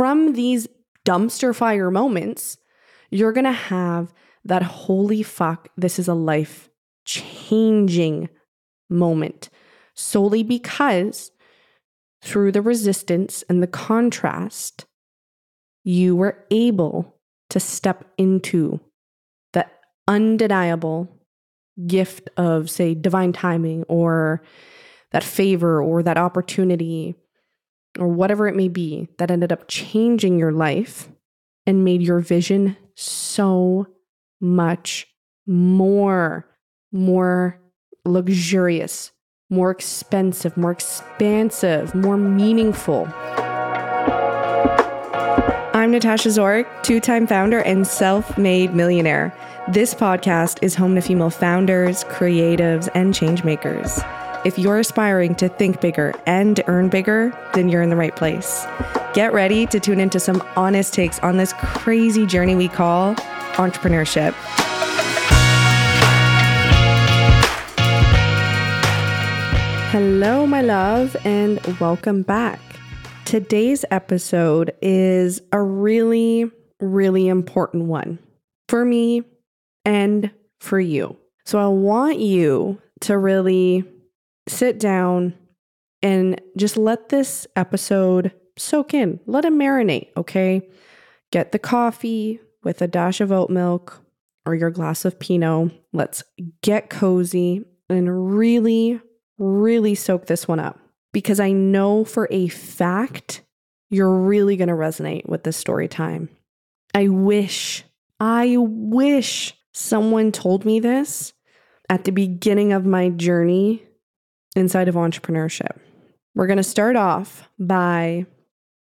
from these dumpster fire moments, you're going to have that holy fuck, this is a life changing moment solely because through the resistance and the contrast, you were able to step into that undeniable gift of, say, divine timing or that favor or that opportunity or whatever it may be that ended up changing your life and made your vision so much more, more luxurious, more expensive, more expansive, more meaningful. I'm Natasha Zoric, two time founder and self made millionaire. This podcast is home to female founders, creatives, and changemakers. If you're aspiring to think bigger and earn bigger, then you're in the right place. Get ready to tune into some honest takes on this crazy journey we call entrepreneurship. Hello, my love, and welcome back. Today's episode is a really, really important one for me and for you. So, I want you to really sit down and just let this episode soak in, let it marinate, okay? Get the coffee with a dash of oat milk or your glass of Pinot. Let's get cozy and really really soak this one up because I know for a fact you're really going to resonate with this story time. I wish, I wish someone told me this at the beginning of my journey inside of entrepreneurship. We're going to start off by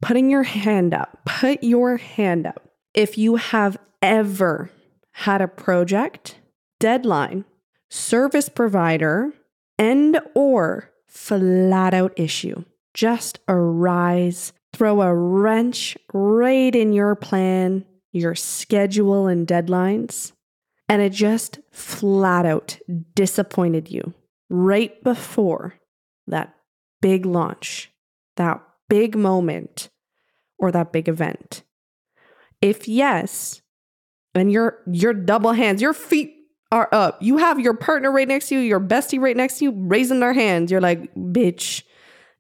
putting your hand up. Put your hand up. If you have ever had a project, deadline, service provider, and or flat out issue just arise, throw a wrench right in your plan, your schedule and deadlines, and it just flat out disappointed you right before that big launch, that big moment, or that big event? If yes, and your your double hands, your feet are up. You have your partner right next to you, your bestie right next to you, raising their hands. You're like, bitch,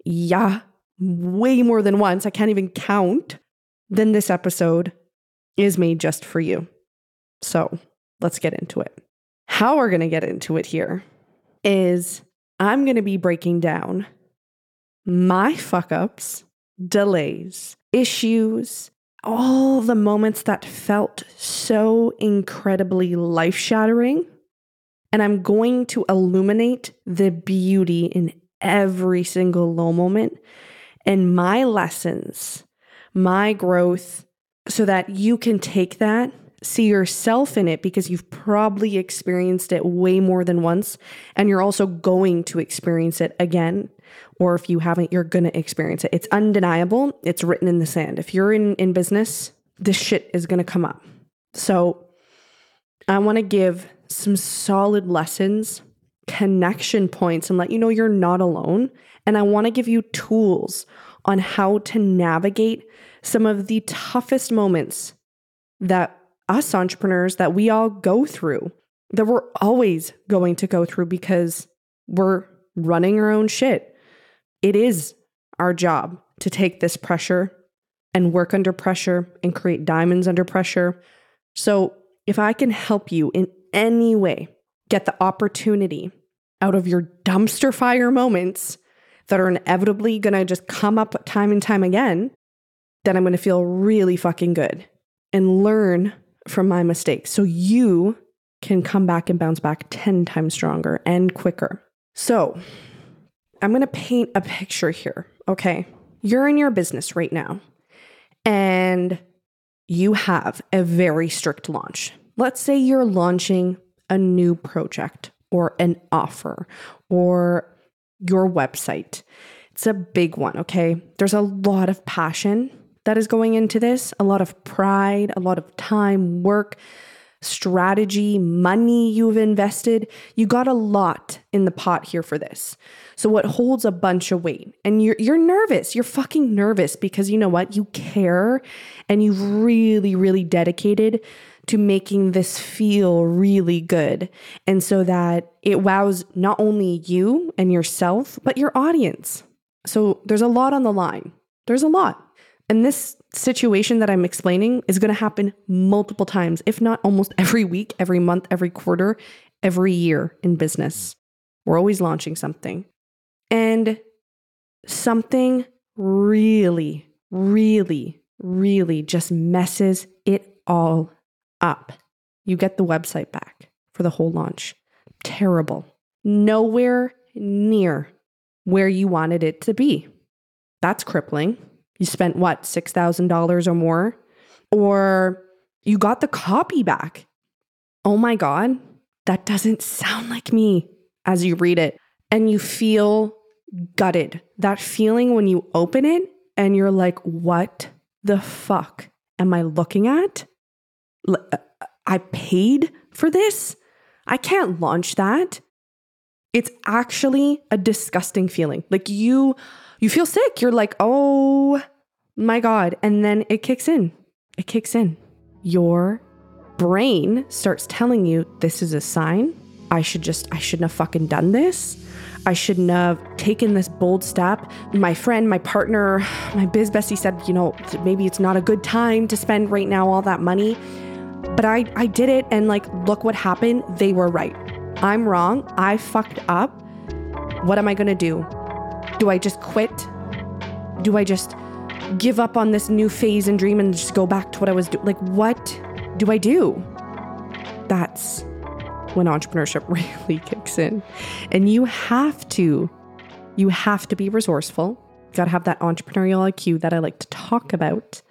yeah, way more than once. I can't even count. Then this episode is made just for you. So let's get into it. How we're going to get into it here is I'm going to be breaking down my fuck ups, delays, issues, all the moments that felt so incredibly life shattering. And I'm going to illuminate the beauty in every single low moment and my lessons, my growth, so that you can take that, see yourself in it because you've probably experienced it way more than once. And you're also going to experience it again or if you haven't, you're going to experience it. It's undeniable. It's written in the sand. If you're in, in business, this shit is going to come up. So I want to give some solid lessons, connection points, and let you know you're not alone. And I want to give you tools on how to navigate some of the toughest moments that us entrepreneurs that we all go through, that we're always going to go through because we're running our own shit it is our job to take this pressure and work under pressure and create diamonds under pressure. So, if I can help you in any way get the opportunity out of your dumpster fire moments that are inevitably going to just come up time and time again, then I'm going to feel really fucking good and learn from my mistakes so you can come back and bounce back 10 times stronger and quicker. So, I'm going to paint a picture here. Okay. You're in your business right now and you have a very strict launch. Let's say you're launching a new project or an offer or your website. It's a big one, okay? There's a lot of passion that is going into this, a lot of pride, a lot of time, work, strategy, money you've invested. You got a lot in the pot here for this. So what holds a bunch of weight? And you're you're nervous. You're fucking nervous because you know what? You care and you've really really dedicated to making this feel really good. And so that it wows not only you and yourself, but your audience. So there's a lot on the line. There's a lot. And this situation that I'm explaining is going to happen multiple times, if not almost every week, every month, every quarter, every year in business. We're always launching something. And something really, really, really just messes it all up. You get the website back for the whole launch. Terrible. Nowhere near where you wanted it to be. That's crippling. You spent what, $6,000 or more? Or you got the copy back. Oh my God, that doesn't sound like me as you read it. And you feel gutted. That feeling when you open it and you're like, what the fuck am I looking at? Uh, I paid for this? I can't launch that. It's actually a disgusting feeling. Like you you feel sick. You're like, "Oh my god." And then it kicks in. It kicks in. Your brain starts telling you this is a sign. I should just I shouldn't have fucking done this. I shouldn't have taken this bold step. My friend, my partner, my biz bestie said, you know, maybe it's not a good time to spend right now all that money. But I, I did it and like, look what happened. They were right. I'm wrong. I fucked up. What am I going to do? Do I just quit? Do I just give up on this new phase and dream and just go back to what I was doing? Like, what do I do? That's when entrepreneurship really kicks in. And you have to, you have to be resourceful. You got to have that entrepreneurial IQ that I like to talk about.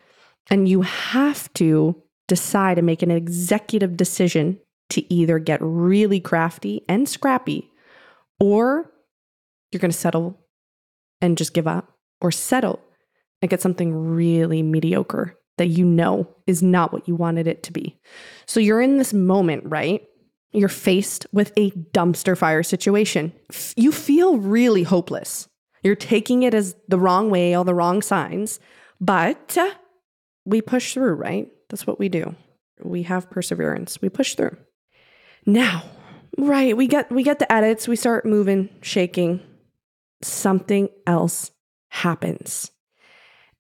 And you have to decide and make an executive decision to either get really crafty and scrappy, or you're going to settle and just give up, or settle and get something really mediocre that you know is not what you wanted it to be. So you're in this moment, right? You're faced with a dumpster fire situation. You feel really hopeless. You're taking it as the wrong way, all the wrong signs, but we push through, right? That's what we do. We have perseverance. We push through. Now, right, we get we get the edits, we start moving, shaking. Something else happens.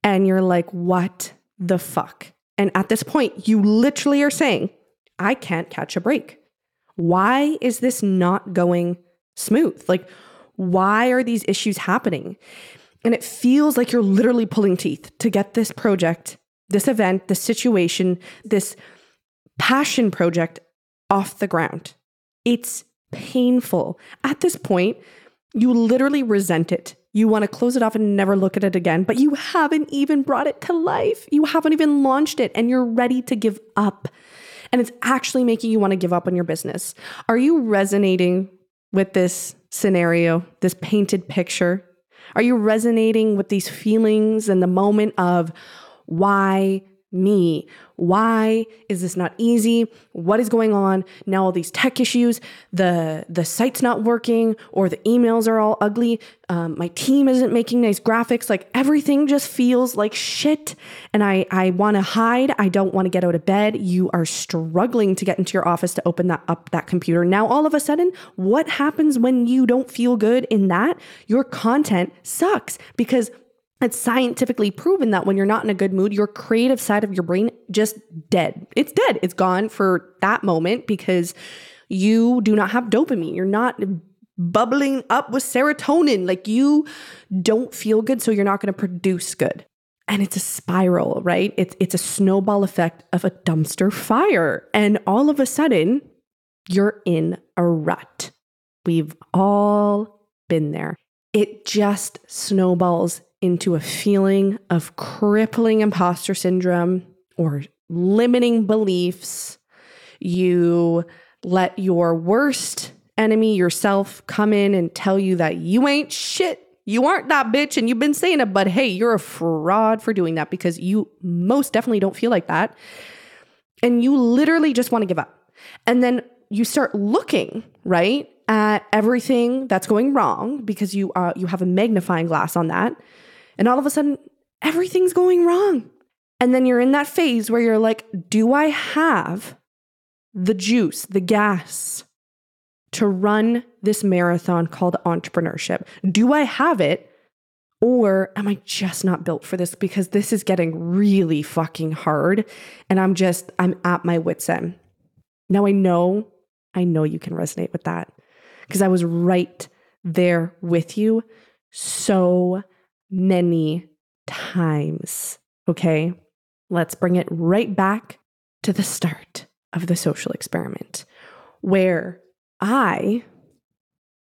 And you're like, "What the fuck?" And at this point, you literally are saying, "I can't catch a break. Why is this not going smooth? Like why are these issues happening?" And it feels like you're literally pulling teeth to get this project, this event, this situation, this passion project off the ground. It's painful. At this point, you literally resent it. You want to close it off and never look at it again, but you haven't even brought it to life. You haven't even launched it and you're ready to give up. And it's actually making you want to give up on your business. Are you resonating with this scenario, this painted picture? Are you resonating with these feelings and the moment of why me? Why is this not easy? What is going on? Now all these tech issues, the the site's not working, or the emails are all ugly. Um, my team isn't making nice graphics. Like everything just feels like shit, and I I want to hide. I don't want to get out of bed. You are struggling to get into your office to open that up that computer. Now all of a sudden, what happens when you don't feel good in that? Your content sucks because it's scientifically proven that when you're not in a good mood, your creative side of your brain just dead. It's dead. It's gone for that moment because you do not have dopamine. You're not bubbling up with serotonin. Like you don't feel good, so you're not going to produce good. And it's a spiral, right? It's it's a snowball effect of a dumpster fire. And all of a sudden, you're in a rut. We've all been there. It just snowballs into a feeling of crippling imposter syndrome or limiting beliefs. You let your worst enemy, yourself, come in and tell you that you ain't shit. You aren't that bitch, and you've been saying it, but hey, you're a fraud for doing that because you most definitely don't feel like that. And you literally just want to give up. And then you start looking, right, at everything that's going wrong because you uh, you have a magnifying glass on that. And all of a sudden everything's going wrong. And then you're in that phase where you're like, do I have the juice, the gas to run this marathon called entrepreneurship? Do I have it? Or am I just not built for this because this is getting really fucking hard and I'm just, I'm at my wits' end. Now I know, I know you can resonate with that because I was right there with you so many times. Okay, let's bring it right back to the start of the social experiment where I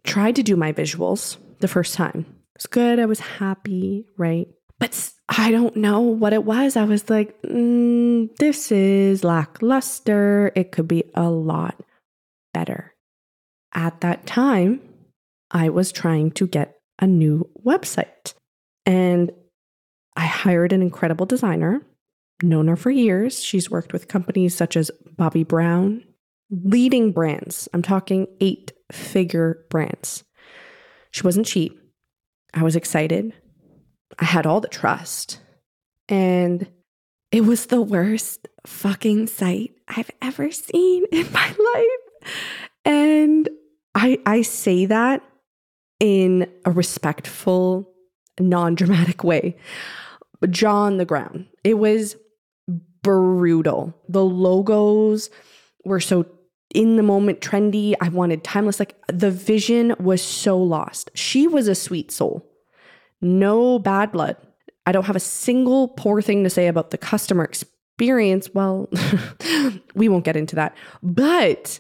tried to do my visuals the first time. It was good. I was happy, right? But I don't know what it was. I was like, mm, this is lackluster. It could be a lot better. At that time, I was trying to get a new website. And I hired an incredible designer, known her for years. She's worked with companies such as Bobbi Brown, leading brands. I'm talking eight figure brands. She wasn't cheap. I was excited. I had all the trust. And it was the worst fucking sight I've ever seen in my life. And I I say that in a respectful, non-dramatic way. But jaw on the ground. It was brutal. The logos were so in the moment trendy. I wanted timeless. Like the vision was so lost. She was a sweet soul. No bad blood. I don't have a single poor thing to say about the customer experience. Well, we won't get into that. But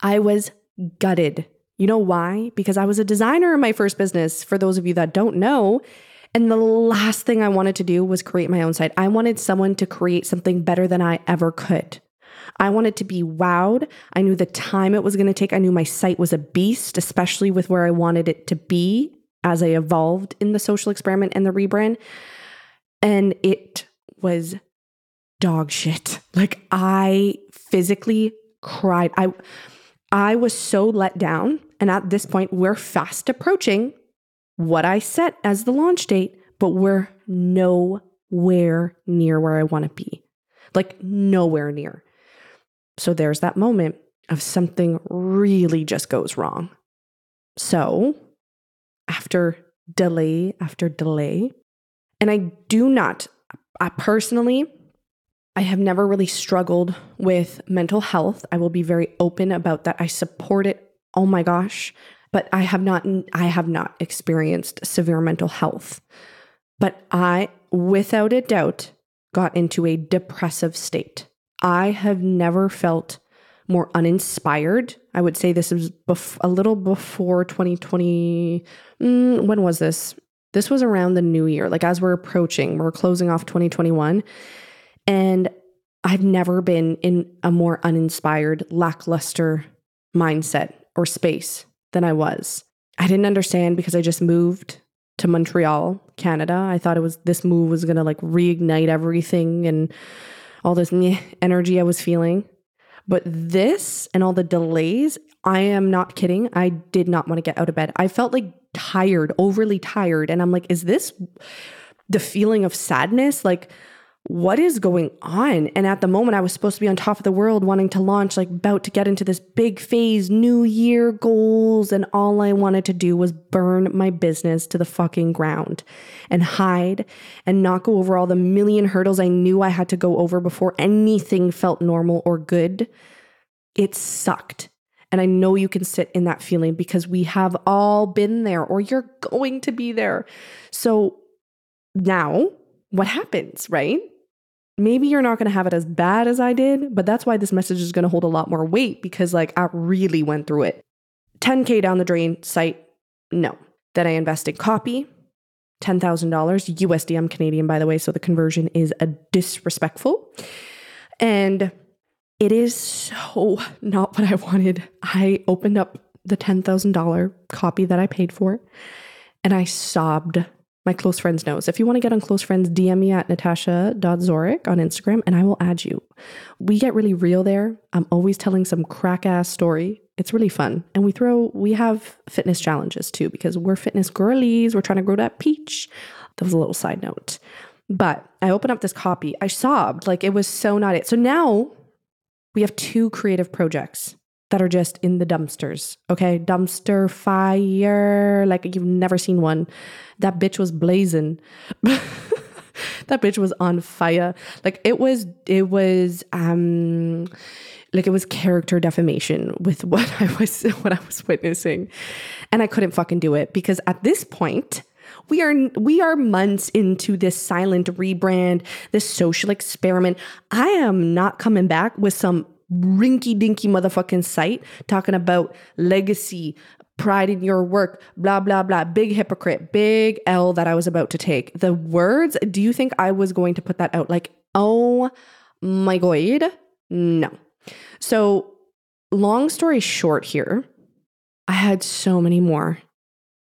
I was gutted. You know why? Because I was a designer in my first business, for those of you that don't know. And the last thing I wanted to do was create my own site. I wanted someone to create something better than I ever could. I wanted to be wowed. I knew the time it was going to take. I knew my site was a beast, especially with where I wanted it to be as I evolved in the social experiment and the rebrand. And it was dog shit. Like I physically cried. I I was so let down. And at this point, we're fast approaching what I set as the launch date, but we're nowhere near where I want to be. Like, nowhere near. So there's that moment of something really just goes wrong. So, after delay after delay, and I do not, I personally, I have never really struggled with mental health. I will be very open about that. I support it. Oh my gosh. But I have not I have not experienced severe mental health. But I without a doubt got into a depressive state. I have never felt more uninspired. I would say this is bef- a little before 2020. Mm, when was this? This was around the new year, like as we're approaching, we're closing off 2021. And I've never been in a more uninspired, lackluster mindset or space than I was. I didn't understand because I just moved to Montreal, Canada. I thought it was this move was going to like reignite everything and all this energy I was feeling. But this and all the delays, I am not kidding. I did not want to get out of bed. I felt like tired, overly tired. And I'm like, is this the feeling of sadness? Like, what is going on? And at the moment, I was supposed to be on top of the world, wanting to launch, like about to get into this big phase, new year goals. And all I wanted to do was burn my business to the fucking ground and hide and not go over all the million hurdles I knew I had to go over before anything felt normal or good. It sucked. And I know you can sit in that feeling because we have all been there or you're going to be there. So now, what happens, right? Maybe you're not going to have it as bad as I did, but that's why this message is going to hold a lot more weight because like I really went through it. 10K down the drain site, no. Then I invest in copy, $10,000 USD. I'm Canadian, by the way, so the conversion is a disrespectful. And it is so not what I wanted. I opened up the $10,000 copy that I paid for and I sobbed my close friends knows. If you want to get on close friends, DM me at natasha.zoric on Instagram and I will add you. We get really real there. I'm always telling some crack ass story. It's really fun. And we throw, we have fitness challenges too because we're fitness girlies. We're trying to grow that peach. That was a little side note. But I opened up this copy. I sobbed. Like it was so not it. So now we have two creative projects that are just in the dumpsters. Okay. Dumpster fire. Like you've never seen one. That bitch was blazing. that bitch was on fire. Like it was, it was, um, like it was character defamation with what I was, what I was witnessing. And I couldn't fucking do it because at this point, we are we are months into this silent rebrand, this social experiment. I am not coming back with some rinky dinky motherfucking site talking about legacy, pride in your work, blah, blah, blah. Big hypocrite, big L that I was about to take. The words, do you think I was going to put that out? Like, oh my God, no. So, long story short, here, I had so many more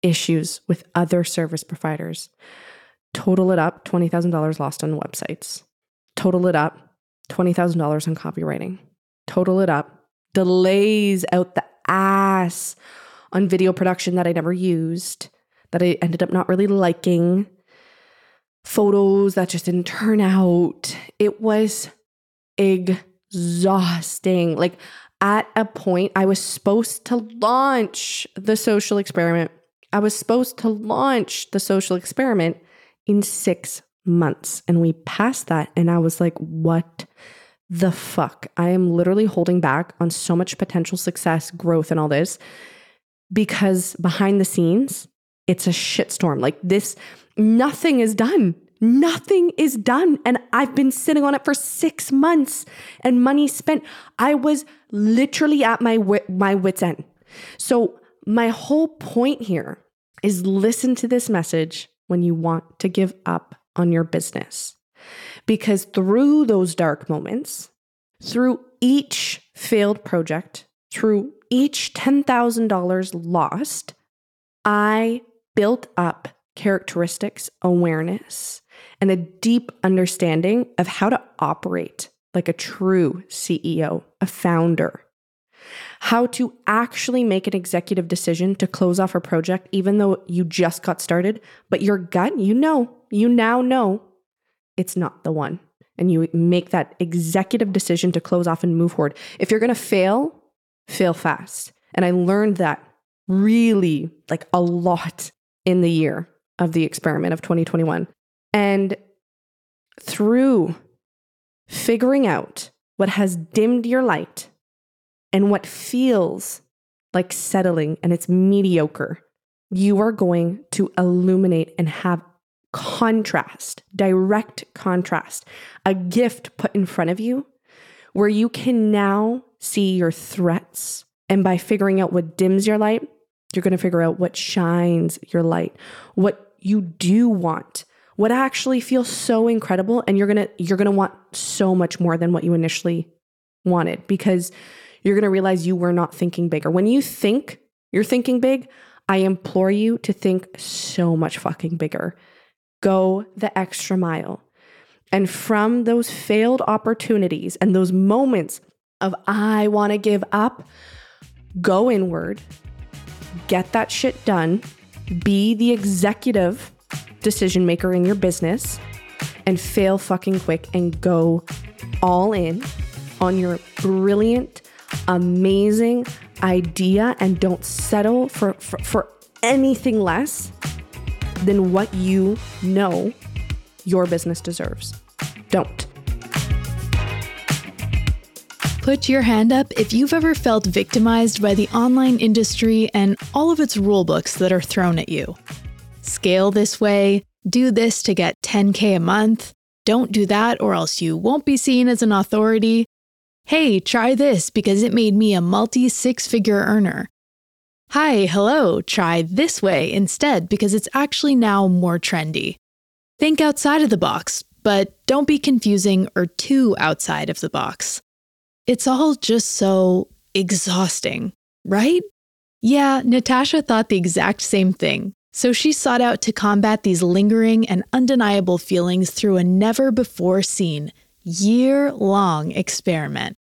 issues with other service providers. Total it up $20,000 lost on websites. Total it up $20,000 on copywriting total it up, delays out the ass on video production that I never used, that I ended up not really liking, photos that just didn't turn out. It was exhausting. Like at a point, I was supposed to launch the social experiment. I was supposed to launch the social experiment in six months. And we passed that. And I was like, what the fuck? I am literally holding back on so much potential success, growth, and all this because behind the scenes, it's a shitstorm. Like this, nothing is done. Nothing is done. And I've been sitting on it for six months and money spent. I was literally at my, wit- my wit's end. So, my whole point here is listen to this message when you want to give up on your business. Because through those dark moments, through each failed project, through each $10,000 lost, I built up characteristics, awareness, and a deep understanding of how to operate like a true CEO, a founder. How to actually make an executive decision to close off a project, even though you just got started, but your gut, you know, you now know it's not the one. And you make that executive decision to close off and move forward. If you're going to fail, fail fast. And I learned that really like a lot in the year of the experiment of 2021. And through figuring out what has dimmed your light and what feels like settling and it's mediocre, you are going to illuminate and have contrast, direct contrast, a gift put in front of you where you can now see your threats. And by figuring out what dims your light, you're going to figure out what shines your light, what you do want, what actually feels so incredible and you're going to you're going to want so much more than what you initially wanted because you're going to realize you were not thinking bigger. When you think you're thinking big, I implore you to think so much fucking bigger go the extra mile. And from those failed opportunities and those moments of, I want to give up, go inward, get that shit done, be the executive decision maker in your business, and fail fucking quick and go all in on your brilliant, amazing idea and don't settle for, for, for anything less than what you know your business deserves. Don't. Put your hand up if you've ever felt victimized by the online industry and all of its rulebooks that are thrown at you. Scale this way, do this to get 10K a month, don't do that or else you won't be seen as an authority. Hey, try this because it made me a multi six figure earner. Hi, hello, try this way instead because it's actually now more trendy. Think outside of the box, but don't be confusing or too outside of the box. It's all just so exhausting, right? Yeah, Natasha thought the exact same thing. So she sought out to combat these lingering and undeniable feelings through a never before seen, year long experiment.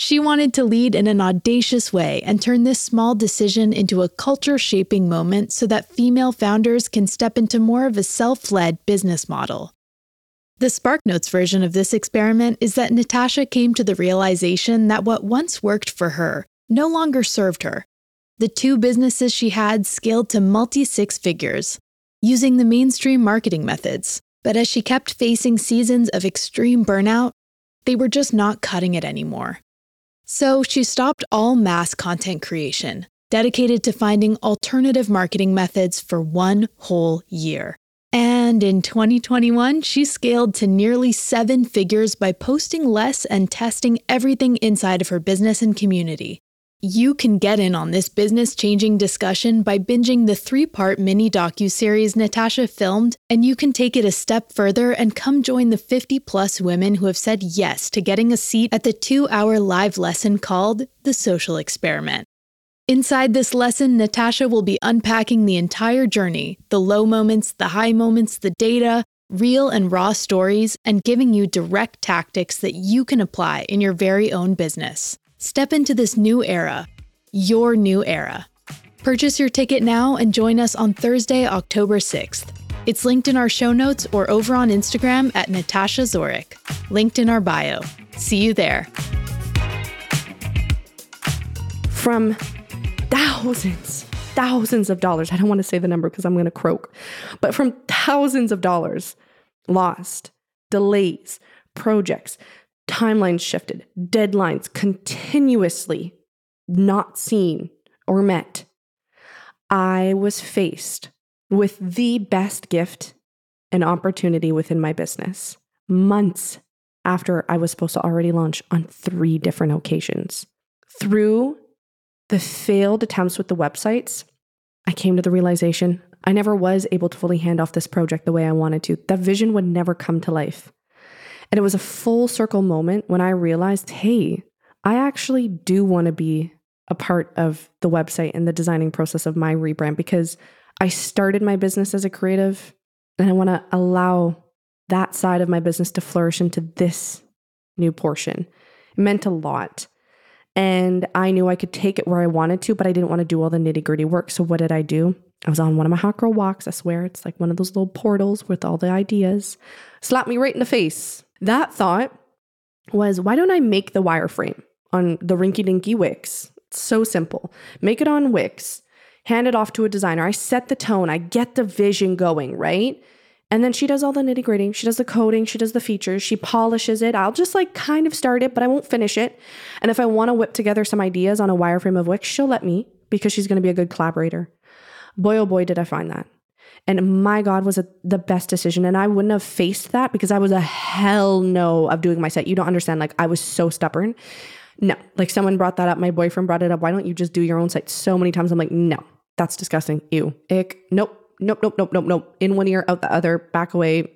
She wanted to lead in an audacious way and turn this small decision into a culture shaping moment so that female founders can step into more of a self led business model. The SparkNotes version of this experiment is that Natasha came to the realization that what once worked for her no longer served her. The two businesses she had scaled to multi six figures using the mainstream marketing methods. But as she kept facing seasons of extreme burnout, they were just not cutting it anymore. So she stopped all mass content creation, dedicated to finding alternative marketing methods for one whole year. And in 2021, she scaled to nearly seven figures by posting less and testing everything inside of her business and community. You can get in on this business changing discussion by binging the three part mini docu series Natasha filmed, and you can take it a step further and come join the 50 plus women who have said yes to getting a seat at the two hour live lesson called The Social Experiment. Inside this lesson, Natasha will be unpacking the entire journey the low moments, the high moments, the data, real and raw stories, and giving you direct tactics that you can apply in your very own business. Step into this new era, your new era. Purchase your ticket now and join us on Thursday, October 6th. It's linked in our show notes or over on Instagram at Natasha Zoric, linked in our bio. See you there. From thousands, thousands of dollars. I don't want to say the number because I'm going to croak, but from thousands of dollars lost, delays, projects, timelines shifted, deadlines continuously not seen or met. I was faced with the best gift and opportunity within my business months after I was supposed to already launch on three different occasions. Through the failed attempts with the websites, I came to the realization I never was able to fully hand off this project the way I wanted to. That vision would never come to life. And it was a full circle moment when I realized hey, I actually do want to be a part of the website and the designing process of my rebrand because I started my business as a creative and I want to allow that side of my business to flourish into this new portion. It meant a lot. And I knew I could take it where I wanted to, but I didn't want to do all the nitty gritty work. So, what did I do? I was on one of my hot girl walks. I swear it's like one of those little portals with all the ideas. Slapped me right in the face. That thought was why don't I make the wireframe on the rinky dinky Wix? It's so simple. Make it on Wix, hand it off to a designer. I set the tone, I get the vision going, right? And then she does all the nitty gritty. She does the coding, she does the features, she polishes it. I'll just like kind of start it, but I won't finish it. And if I want to whip together some ideas on a wireframe of Wix, she'll let me because she's going to be a good collaborator. Boy, oh boy, did I find that. And my God, was it the best decision. And I wouldn't have faced that because I was a hell no of doing my set. You don't understand. Like, I was so stubborn. No, like someone brought that up. My boyfriend brought it up. Why don't you just do your own set? so many times? I'm like, no, that's disgusting. Ew, ick. Nope nope, nope, nope, nope, nope. In one ear, out the other, back away.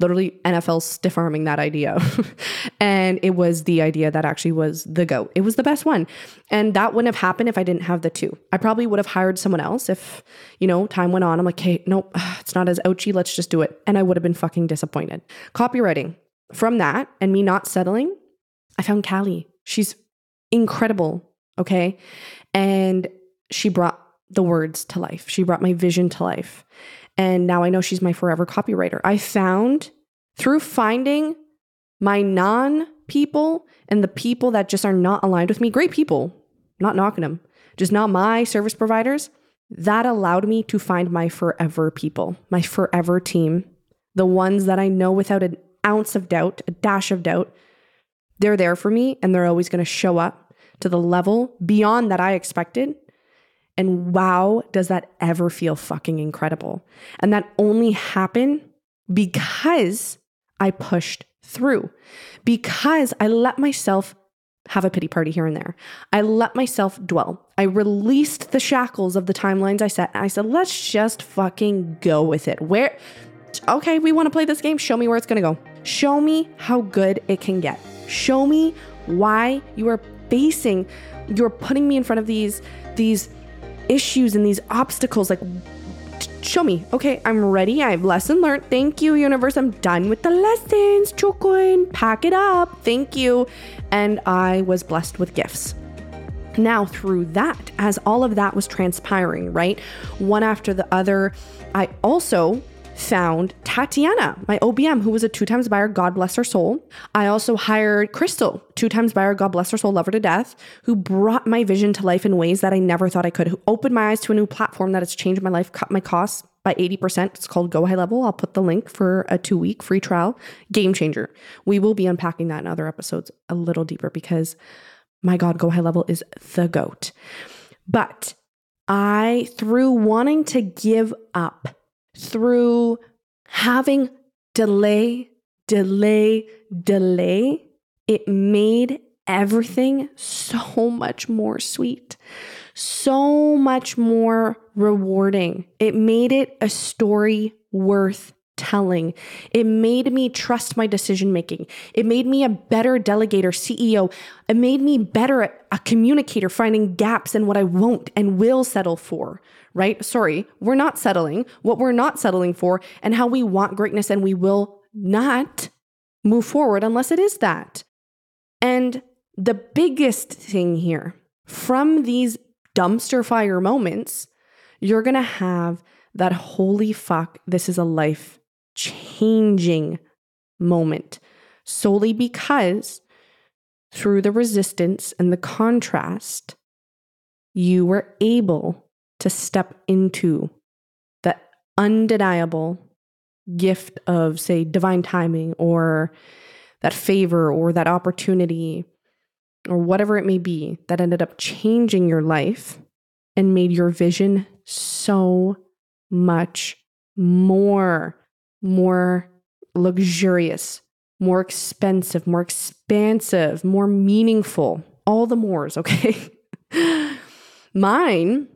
Literally, NFL stiff arming that idea. and it was the idea that actually was the go. It was the best one. And that wouldn't have happened if I didn't have the two. I probably would have hired someone else if, you know, time went on. I'm like, hey, nope, it's not as ouchy. Let's just do it. And I would have been fucking disappointed. Copywriting. From that and me not settling, I found Callie. She's incredible. Okay. And she brought the words to life. She brought my vision to life. And now I know she's my forever copywriter. I found through finding my non people and the people that just are not aligned with me, great people, not knocking them, just not my service providers, that allowed me to find my forever people, my forever team, the ones that I know without an ounce of doubt, a dash of doubt, they're there for me and they're always going to show up to the level beyond that I expected and wow, does that ever feel fucking incredible? And that only happened because I pushed through, because I let myself have a pity party here and there. I let myself dwell. I released the shackles of the timelines I set. And I said, let's just fucking go with it. Where, okay, we want to play this game. Show me where it's to go. Show me how good it can get. Show me why you are facing, you're putting me in front of these, these issues and these obstacles like show me. Okay, I'm ready. I have lesson learned. Thank you, universe. I'm done with the lessons. Chokoin, pack it up. Thank you. And I was blessed with gifts. Now, through that, as all of that was transpiring, right? One after the other, I also found Tatiana, my OBM, who was a two times buyer, God bless her soul. I also hired Crystal, two times buyer, God bless her soul, love her to death, who brought my vision to life in ways that I never thought I could, who opened my eyes to a new platform that has changed my life, cut my costs by 80%. It's called Go High Level. I'll put the link for a two week free trial. Game changer. We will be unpacking that in other episodes a little deeper because my God, Go High Level is the GOAT. But I, through wanting to give up, through having delay, delay, delay, it made everything so much more sweet, so much more rewarding. It made it a story worth telling. It made me trust my decision making. It made me a better delegator, CEO. It made me better a communicator, finding gaps in what I won't and will settle for, right? Sorry, we're not settling. What we're not settling for and how we want greatness and we will not move forward unless it is that. And the biggest thing here from these dumpster fire moments, you're going to have that holy fuck, this is a life changing moment solely because through the resistance and the contrast, you were able to step into that undeniable gift of, say, divine timing or that favor or that opportunity or whatever it may be that ended up changing your life and made your vision so much more more luxurious, more expensive, more expansive, more meaningful, all the mores, okay? Mine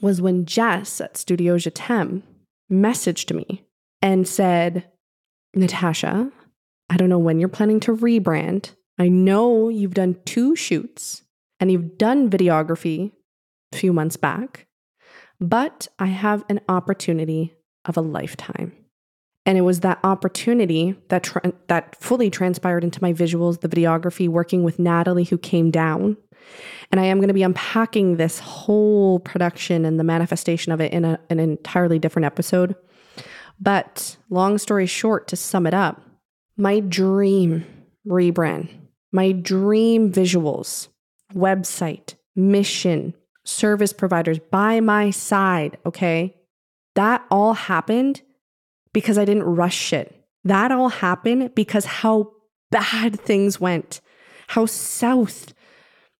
was when Jess at Studio Jatem messaged me and said, Natasha, I don't know when you're planning to rebrand. I know you've done two shoots and you've done videography a few months back, but I have an opportunity of a lifetime. And it was that opportunity that that fully transpired into my visuals, the videography, working with Natalie, who came down. And I am going to be unpacking this whole production and the manifestation of it in a, an entirely different episode. But long story short, to sum it up, my dream rebrand, my dream visuals, website, mission, service providers by my side, okay? That all happened because I didn't rush shit. That all happened because how bad things went, how south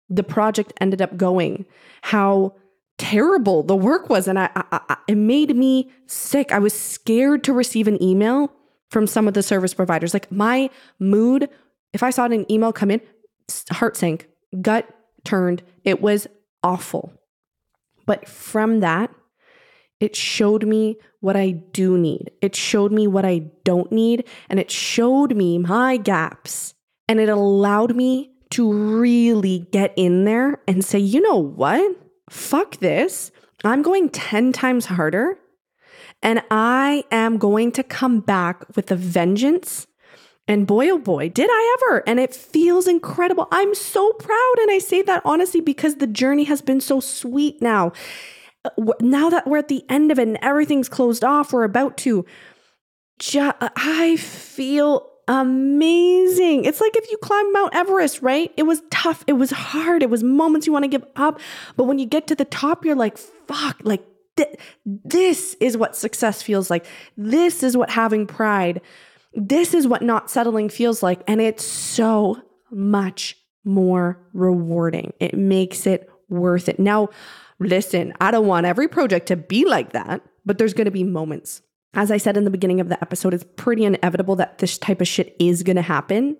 the project ended up going, how terrible the work was. And I, I, I, it made me sick. I was scared to receive an email from some of the service providers. Like my mood, if I saw an email come in, heart sank, gut turned. It was awful. But from that, it showed me what I do need. It showed me what I don't need. And it showed me my gaps. And it allowed me to really get in there and say, you know what? Fuck this. I'm going 10 times harder. And I am going to come back with a vengeance. And boy, oh boy, did I ever. And it feels incredible. I'm so proud. And I say that honestly because the journey has been so sweet now now that we're at the end of it and everything's closed off, we're about to. Ju- I feel amazing. It's like if you climb Mount Everest, right? It was tough. It was hard. It was moments you want to give up. But when you get to the top, you're like, fuck, like th- this is what success feels like. This is what having pride, this is what not settling feels like. And it's so much more rewarding. It makes it worth it. Now, Listen, I don't want every project to be like that, but there's going to be moments. As I said in the beginning of the episode, it's pretty inevitable that this type of shit is going to happen.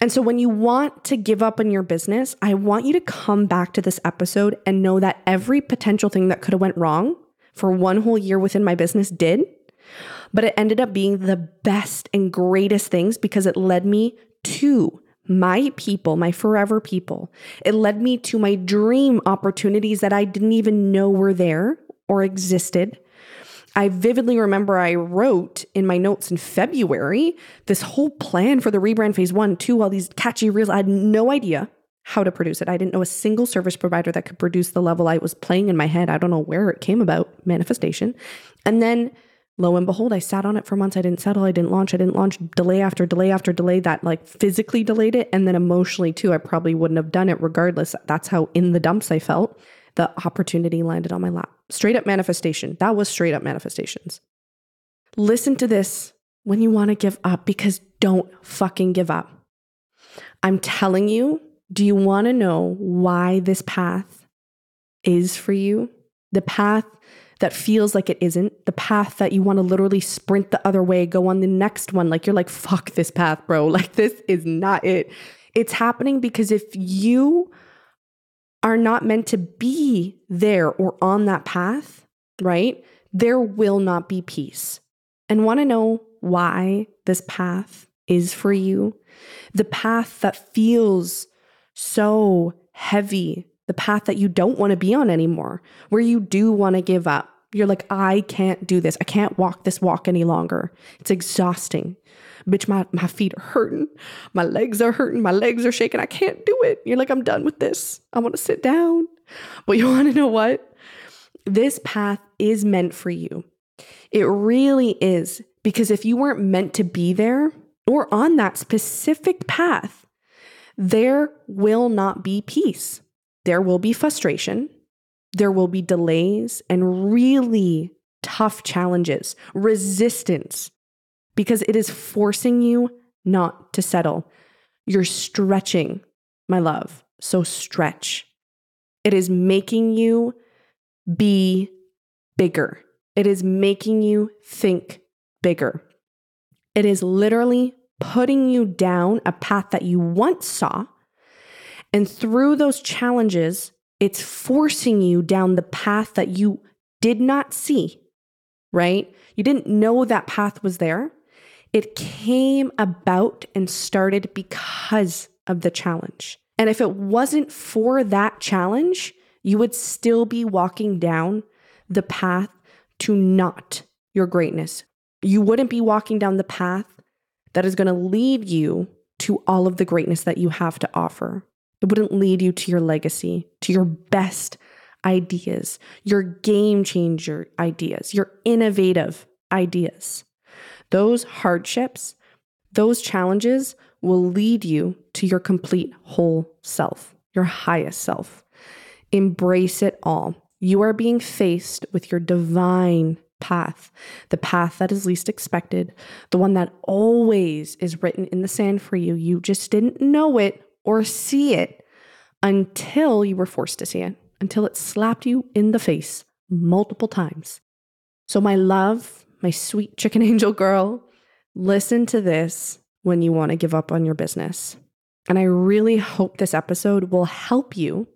And so when you want to give up on your business, I want you to come back to this episode and know that every potential thing that could have went wrong for one whole year within my business did, but it ended up being the best and greatest things because it led me to my people, my forever people. It led me to my dream opportunities that I didn't even know were there or existed. I vividly remember I wrote in my notes in February this whole plan for the rebrand phase one, two, all these catchy reels. I had no idea how to produce it. I didn't know a single service provider that could produce the level I was playing in my head. I don't know where it came about, manifestation. And then lo and behold, I sat on it for months. I didn't settle. I didn't launch. I didn't launch. Delay after delay after delay that like physically delayed it. And then emotionally too, I probably wouldn't have done it regardless. That's how in the dumps I felt. The opportunity landed on my lap. Straight up manifestation. That was straight up manifestations. Listen to this when you want to give up because don't fucking give up. I'm telling you, do you want to know why this path is for you? The path that feels like it isn't, the path that you want to literally sprint the other way, go on the next one. Like you're like, fuck this path, bro. Like this is not it. It's happening because if you are not meant to be there or on that path, right? There will not be peace. And want to know why this path is for you? The path that feels so heavy the path that you don't want to be on anymore, where you do want to give up. You're like, I can't do this. I can't walk this walk any longer. It's exhausting. Bitch, my, my feet are hurting. My legs are hurting. My legs are shaking. I can't do it. You're like, I'm done with this. I want to sit down. But you want to know what? This path is meant for you. It really is. Because if you weren't meant to be there or on that specific path, there will not be peace there will be frustration, there will be delays and really tough challenges, resistance, because it is forcing you not to settle. You're stretching, my love. So stretch. It is making you be bigger. It is making you think bigger. It is literally putting you down a path that you once saw and through those challenges, it's forcing you down the path that you did not see, right? You didn't know that path was there. It came about and started because of the challenge. And if it wasn't for that challenge, you would still be walking down the path to not your greatness. You wouldn't be walking down the path that is going to lead you to all of the greatness that you have to offer. It wouldn't lead you to your legacy, to your best ideas, your game changer ideas, your innovative ideas. Those hardships, those challenges will lead you to your complete whole self, your highest self. Embrace it all. You are being faced with your divine path, the path that is least expected, the one that always is written in the sand for you. You just didn't know it or see it until you were forced to see it, until it slapped you in the face multiple times. So, my love, my sweet chicken angel girl, listen to this when you want to give up on your business. And I really hope this episode will help you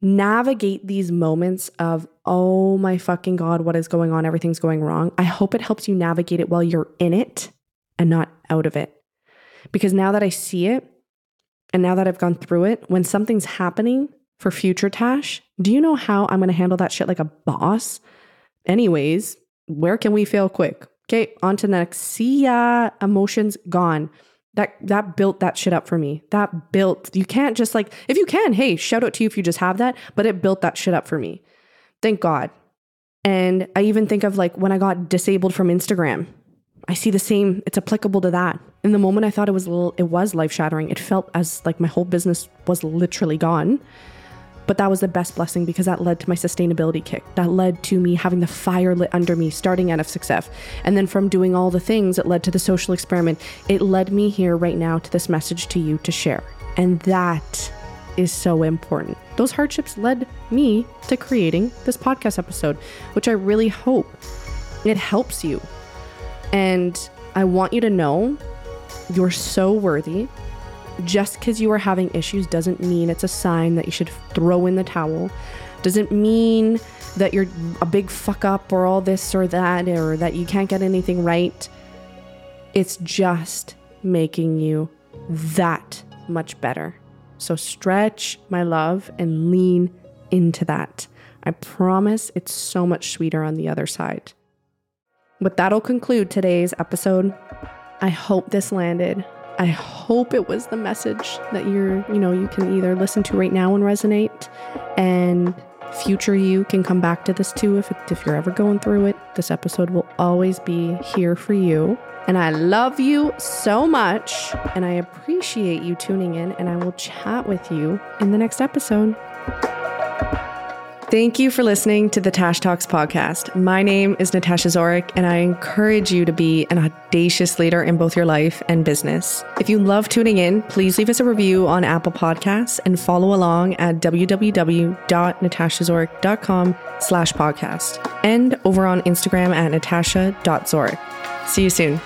navigate these moments of, oh my fucking God, what is going on? Everything's going wrong. I hope it helps you navigate it while you're in it and not out of it. Because now that I see it, and now that I've gone through it, when something's happening for future Tash, do you know how I'm going to handle that shit like a boss? Anyways, where can we fail quick? Okay, on to the next. See ya. Emotions gone. That that built that shit up for me. That built. You can't just like if you can, hey, shout out to you if you just have that, but it built that shit up for me. Thank God. And I even think of like when I got disabled from Instagram. I see the same, it's applicable to that. In the moment I thought it was little, it was life shattering. It felt as like my whole business was literally gone. But that was the best blessing because that led to my sustainability kick. That led to me having the fire lit under me, starting out of success. And then from doing all the things, it led to the social experiment. It led me here right now to this message to you to share. And that is so important. Those hardships led me to creating this podcast episode, which I really hope it helps you and I want you to know you're so worthy. Just because you are having issues doesn't mean it's a sign that you should throw in the towel. Doesn't mean that you're a big fuck up or all this or that or that you can't get anything right. It's just making you that much better. So stretch, my love, and lean into that. I promise it's so much sweeter on the other side. But that'll conclude today's episode. I hope this landed. I hope it was the message that you're, you know, you can either listen to right now and resonate and future you can come back to this too if, if you're ever going through it. This episode will always be here for you. And I love you so much and I appreciate you tuning in and I will chat with you in the next episode. Thank you for listening to the Tash Talks podcast. My name is Natasha Zoric, and I encourage you to be an audacious leader in both your life and business. If you love tuning in, please leave us a review on Apple Podcasts and follow along at www.natashazoric.com slash podcast and over on Instagram at natasha.zoric. See you soon.